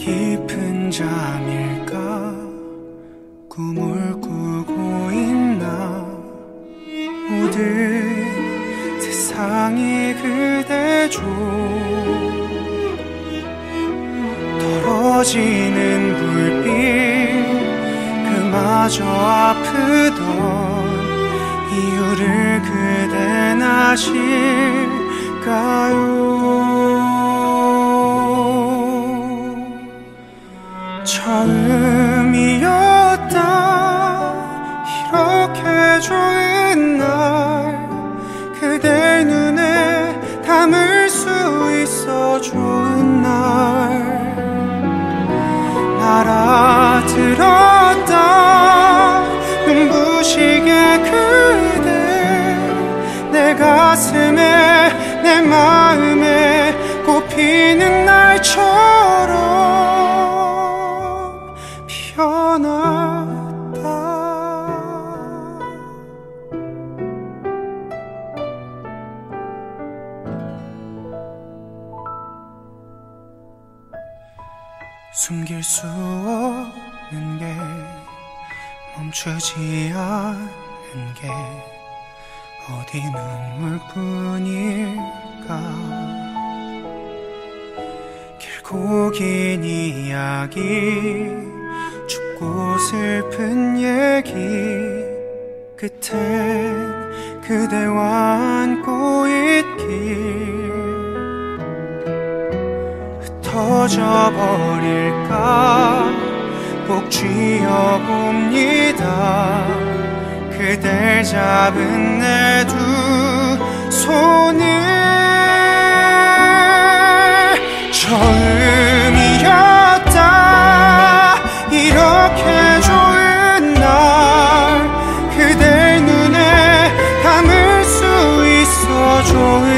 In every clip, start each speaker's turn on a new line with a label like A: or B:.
A: 깊은 잠일까 꿈을 꾸고 있나 모든 세상이 그대죠 떨어지는 불빛 그마저 아프던 이유를 그대 나실까요? 들었다. 눈부시게 그대 내 가슴에 내 마음에 꽃피는 날처럼 멈추지 않는 게 어디 눈물뿐일까? 길고 긴 이야기 춥고 슬픈 얘기 끝엔 그대와 안고 있길. 흩어져 버릴까 꼭 쥐어봅니다. 그댈 잡은 내 두 손을 처음이었다. 이렇게 좋은 날 그댈 눈에 담을 수 있어 좋은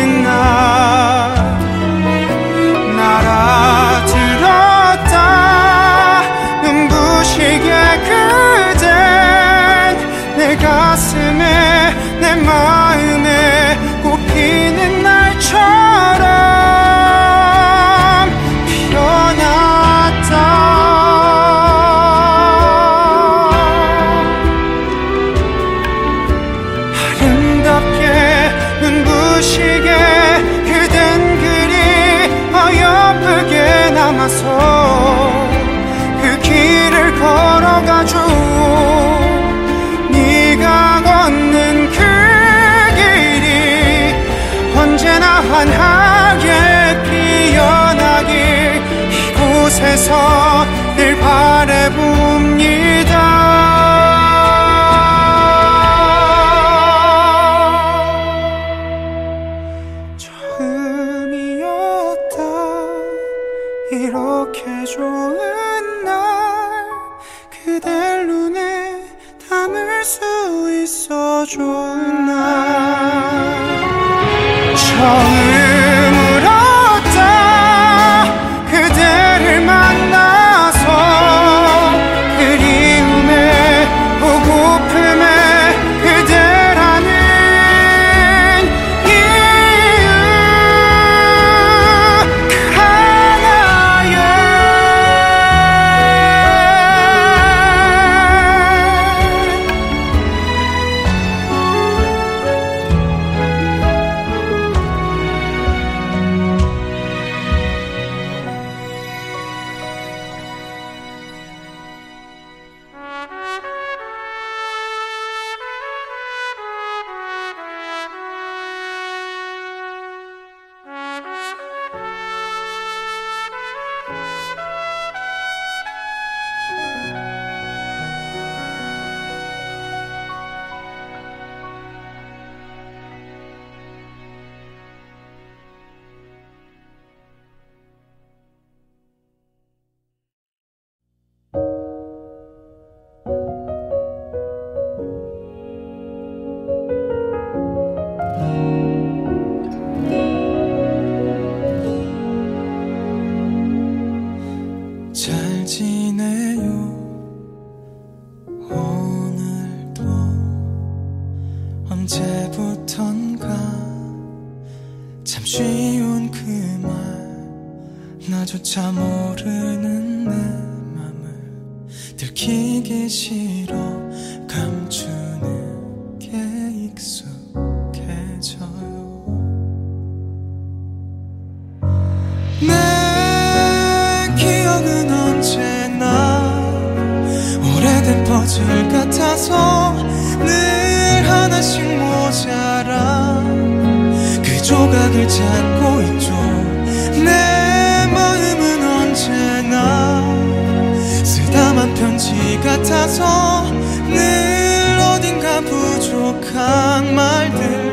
A: 퍼즐 같아서 늘 하나씩 모자라. 그 조각을 찾고 있죠. 내 마음은 언제나 쓰다만 편지 같아서 늘 어딘가 부족한 말들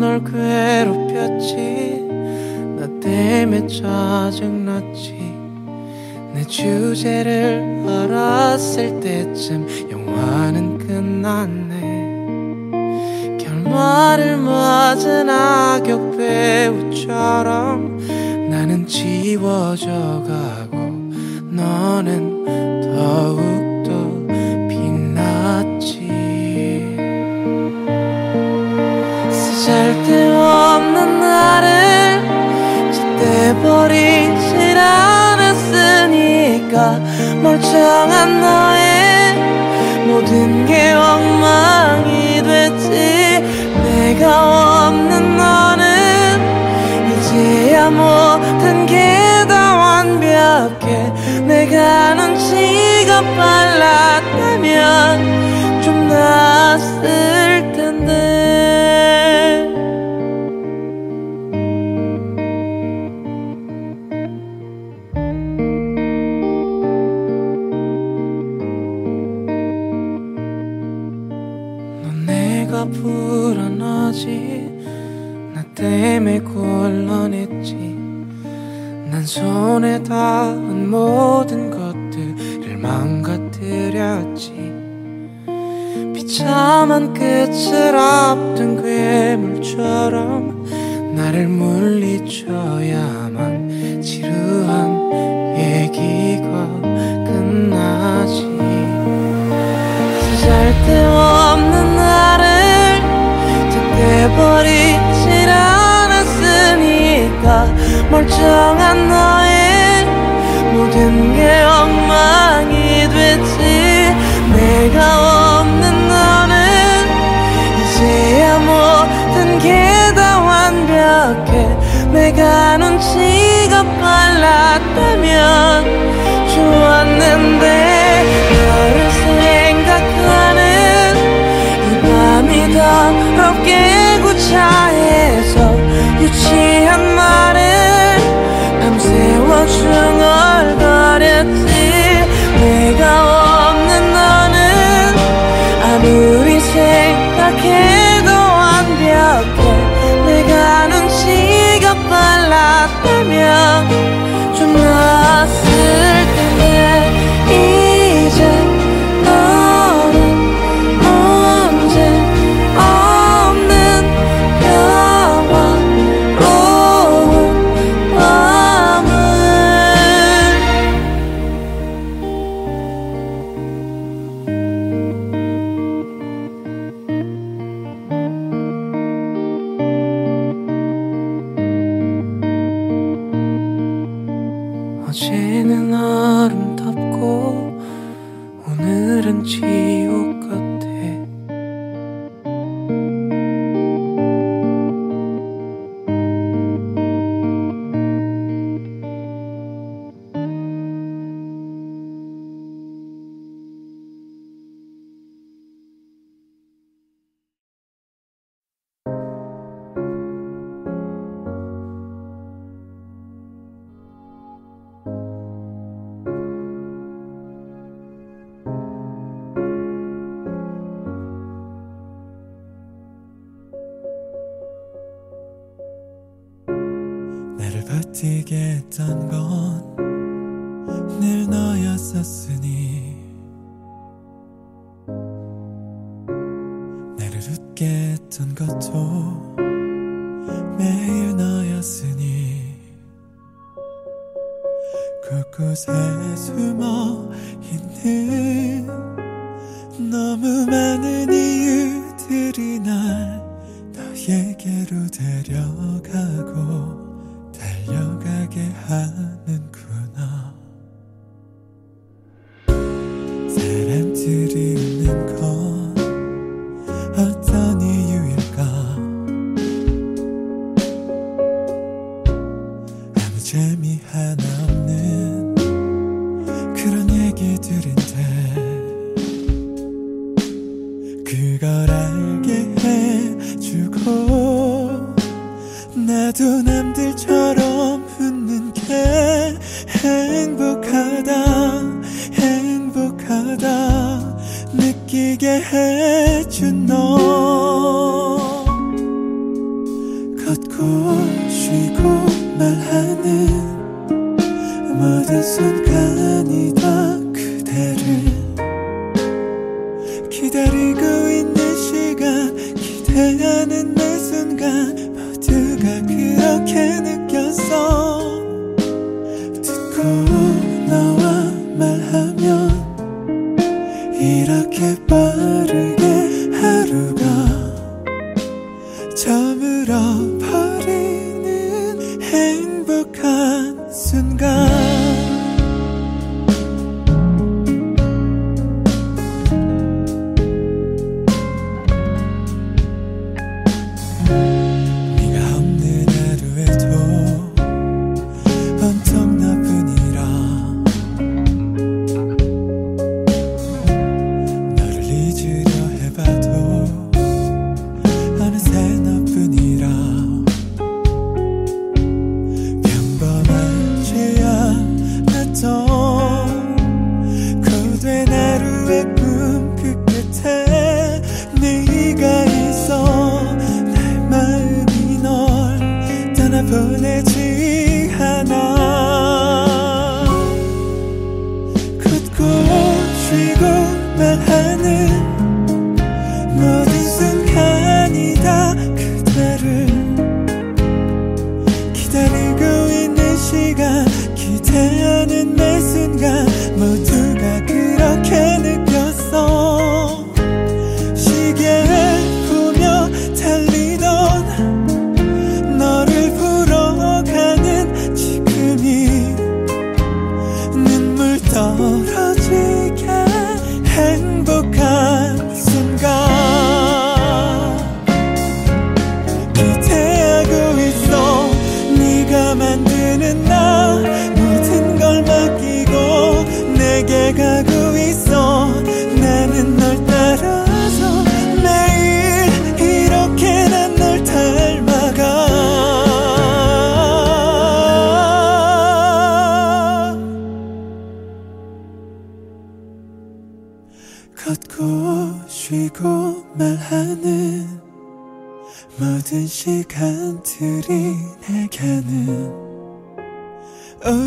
B: 널 괴롭혔지. 나 때문에 짜증났지. 내 주제를 알았을 때쯤 영화는 끝났네. 결말을 맞은 악역 배우처럼 나는 지워져 가고 너는 더욱 쓰잘데없는 나를 짓대버리질 않았으니까 멀쩡한 너의 모든 게 엉망이 됐지. 내가 없는 너는 이제야 모든 게 다 완벽해. 내가 눈치가 빨랐다면 좀 나았을 손에 닿은 모든 것들을 망가뜨렸지. 비참한 끝을 앞둔 괴물처럼 나를 물리쳐야 멀쩡한 너의 모든 게 엉망이 됐지. 내가 없는 너는 이제야 모든 게 다 완벽해. 내가 눈치가 빨랐다면 좋았는데 너를 생각하는 이 밤이 더럽게 구차해 밤새
C: 어디선가니다 그대를 기다리고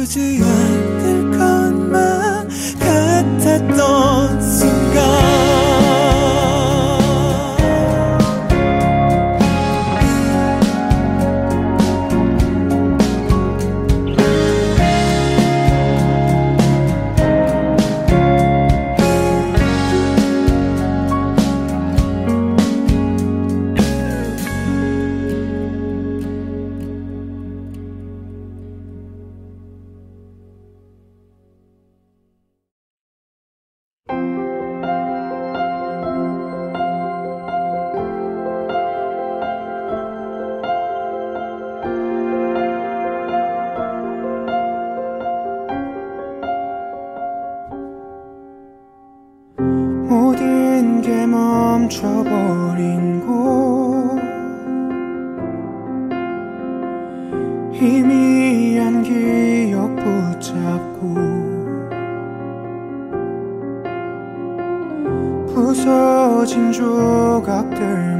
C: 自己圆
A: 떨어진 조각들.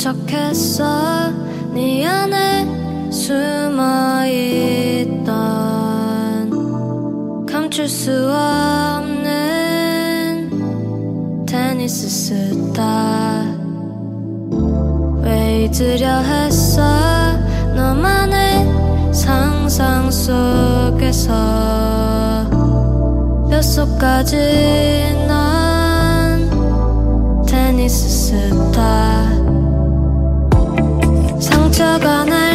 D: 척했어. 네 안에 숨어있던 감출 수 없는 테니스 스타. 왜 잊으려 했어? 너만의 상상 속에서. 뼛속까지 넌 테니스 스타 상처가 날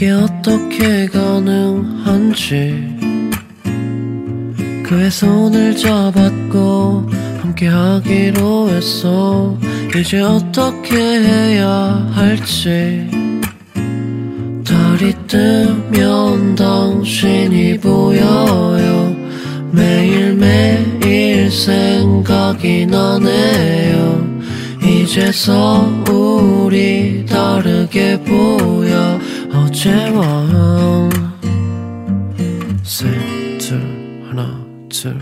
D: 이게
E: 어떻게 가능한지. 그의 손을 잡았고 함께 하기로 했어. 이제 어떻게 해야 할지. 달이 뜨면 당신이 보여요. 매일매일 생각이 나네요. 이제서 우리 다르게 보여 어제와 셋둘 하나 둘.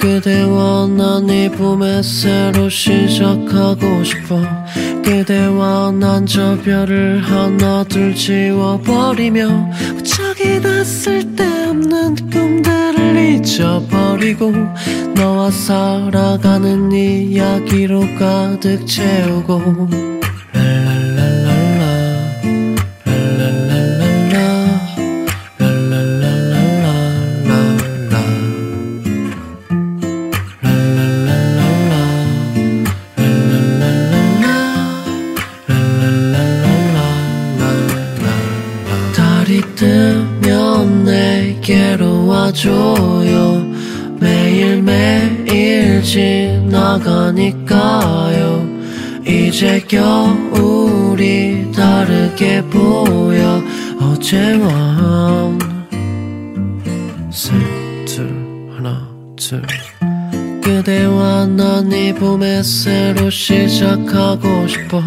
E: 그대와 난 이 봄에 새로 시작하고 싶어. 그대와 난 저 별을 하나 둘 지워버리며 저기 다 쓸데없는 꿈들을 잊어버리고 너와 살아가는 이야기로 가득 채우고 와줘요. 매일매일 지나가니까요. 이제 겨울이 다르게 보여. 어제와 셋둘 하나 둘. 그대와 난 이 봄에 새로 시작하고 싶어.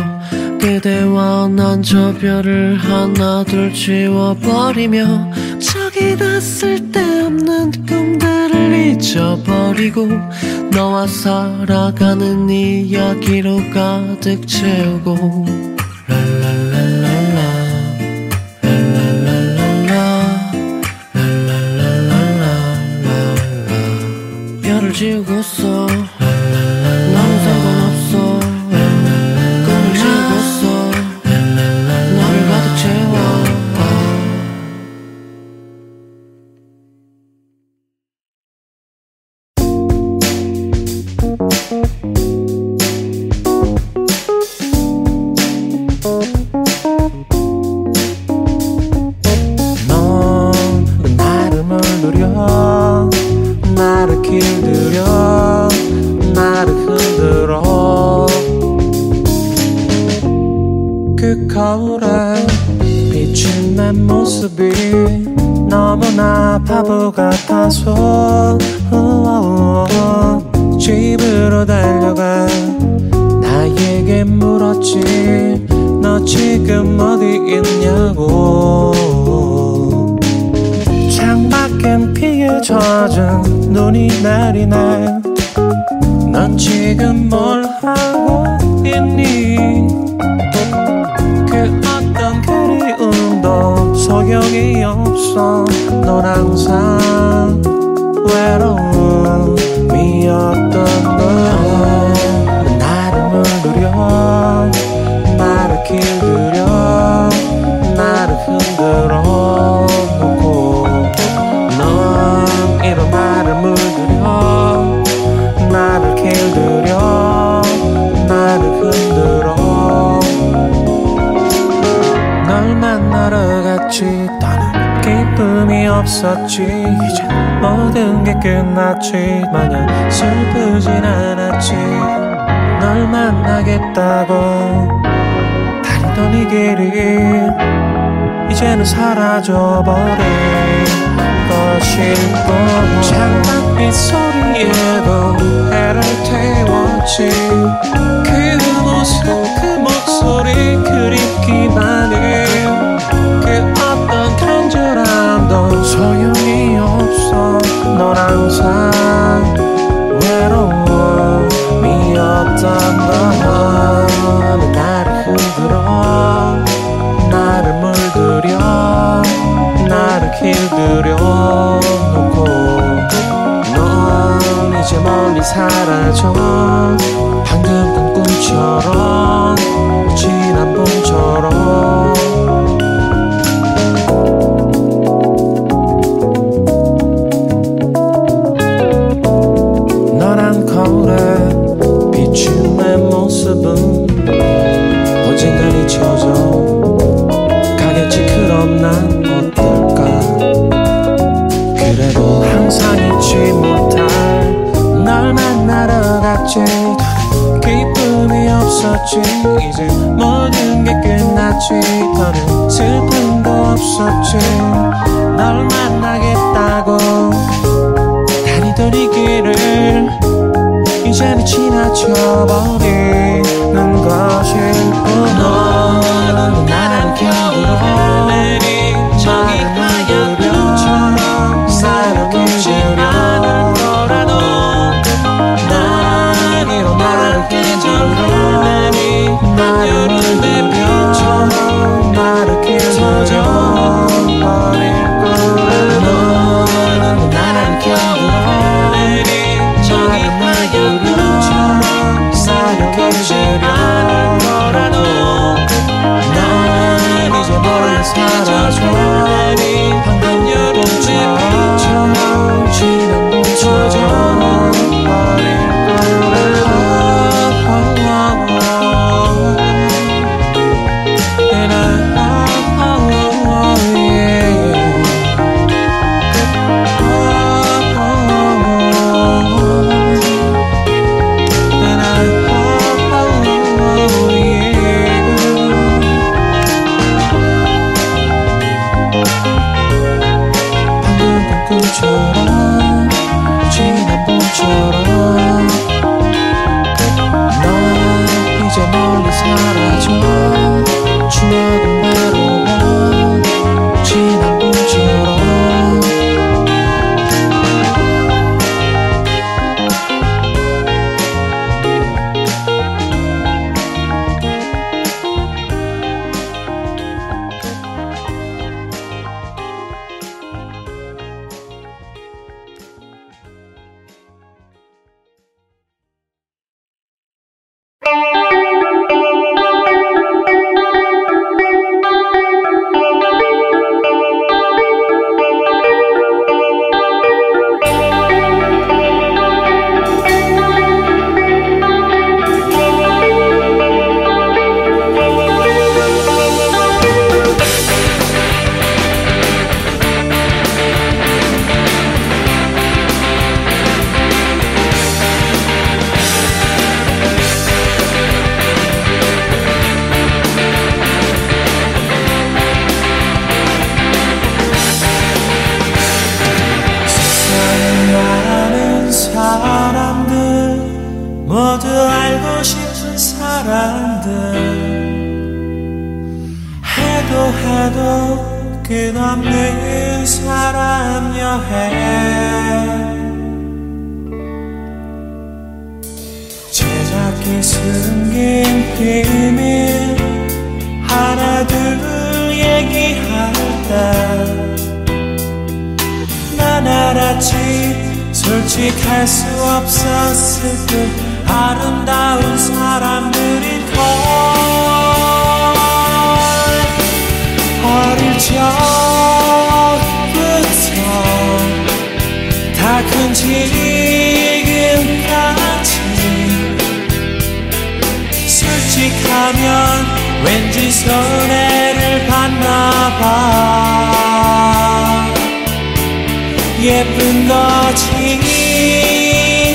E: 그대와 난 저 별을 하나 둘 지워버리며 저기 다 쓸데없는 꿈들을 잊어버리고 너와 살아가는 이야기로 가득 채우고 랄랄랄랄라 별을 지우고서
C: 끝났지 마냥 슬프진 않았지. 널 만나겠다고 다니던 이 길이 이제는 사라져버린 것일 뿐. 장난빛 소리에도 해를 태웠지. 그 모습 그 목소리 그립기만 해 넌 항상 외로움이었던 건 없었지. 기쁨이 없었지. 이제 모든 게 끝났지. 더는 슬픔도 없었지. 널 만나겠다고 다니던 이 길을 이제는 지나쳐버리는 것일 뿐. 은혜를 받나봐. 예쁜 것이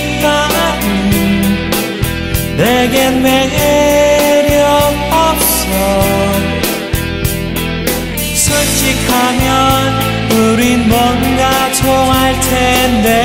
C: 있다니 내겐 매력 없어. 솔직하면 우린 뭔가 통할 텐데.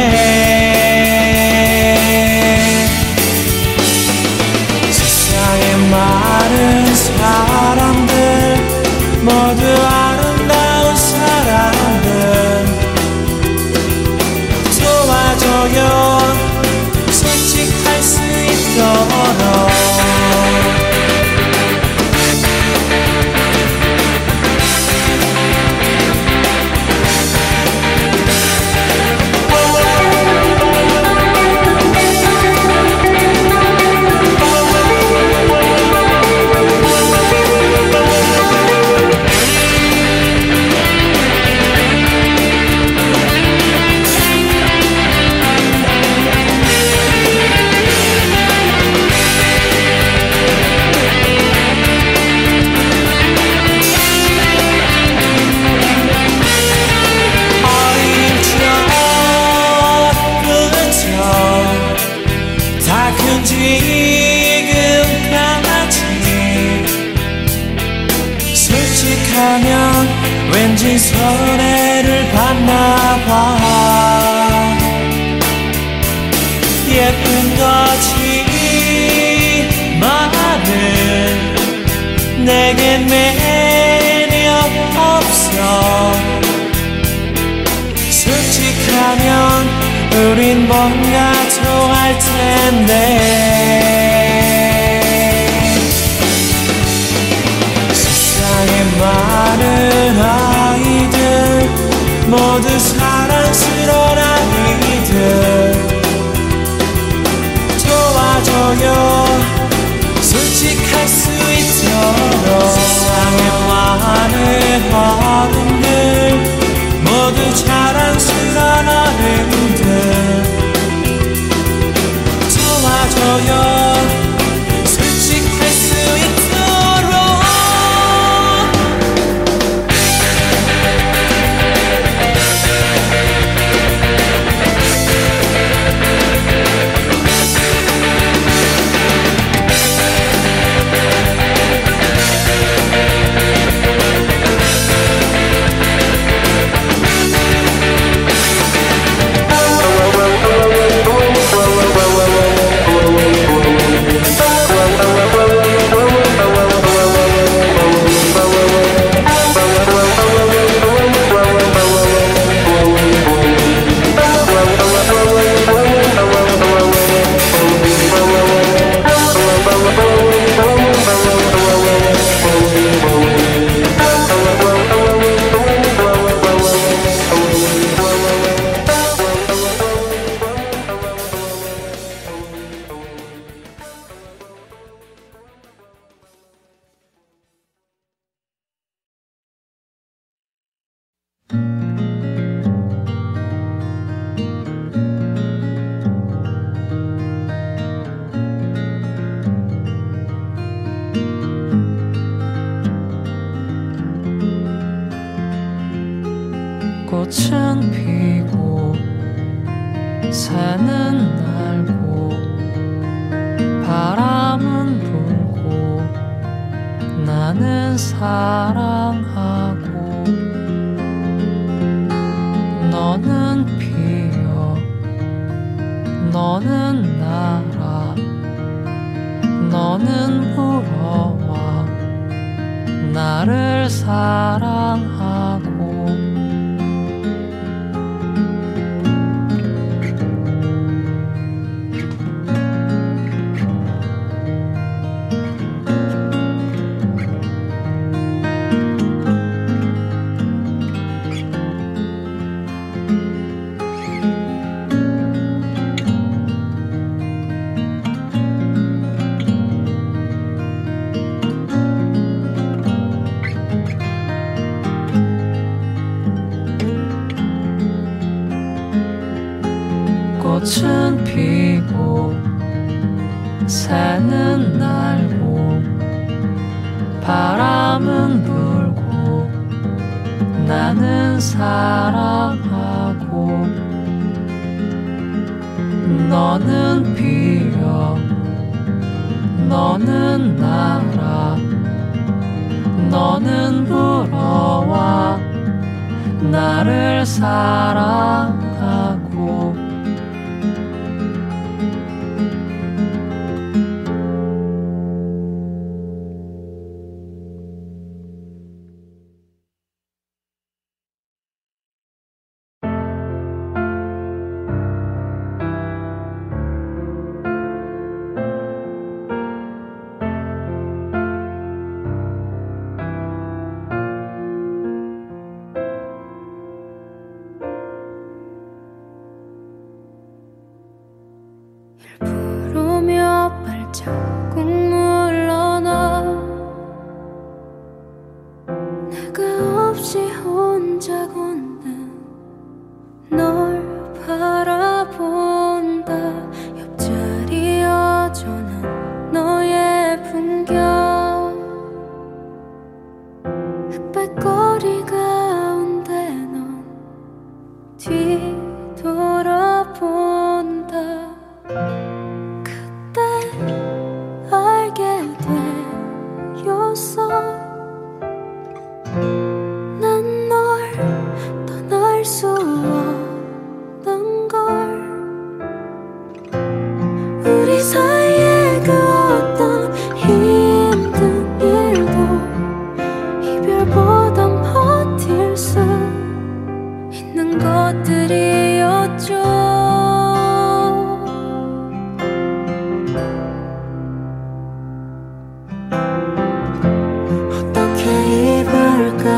C: 내겐 매력 없어. 솔직하면 우린 뭔가 좋아할 텐데. 하루들 모두
A: 자랑스러워. 사랑.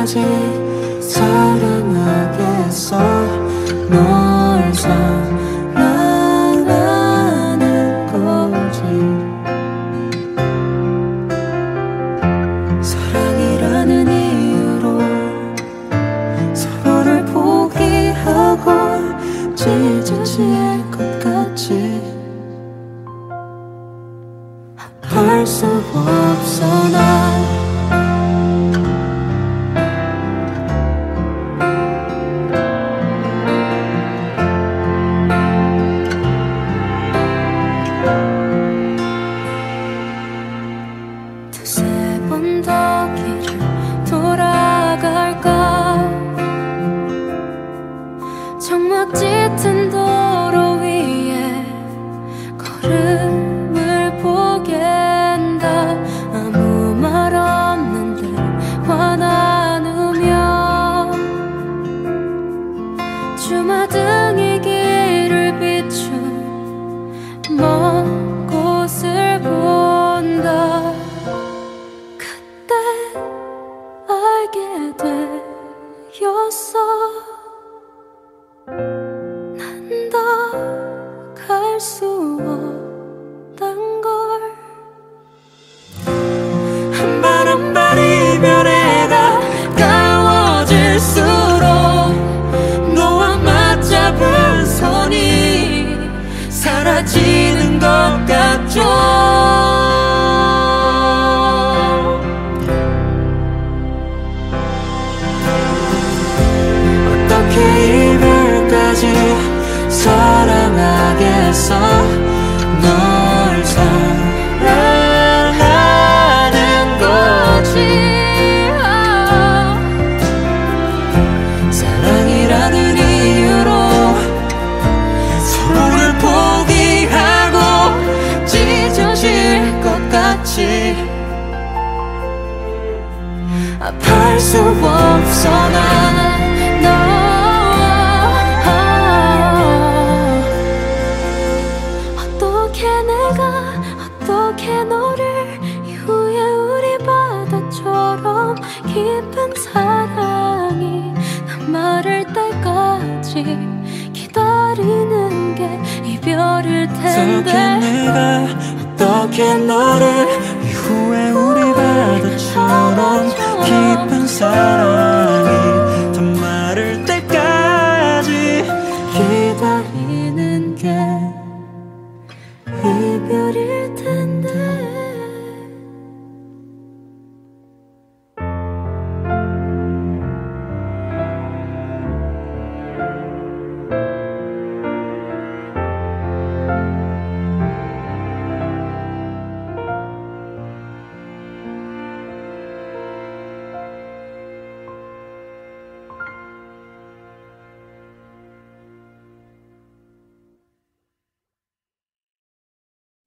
C: 끝까지 사랑하겠어? 널
D: 사랑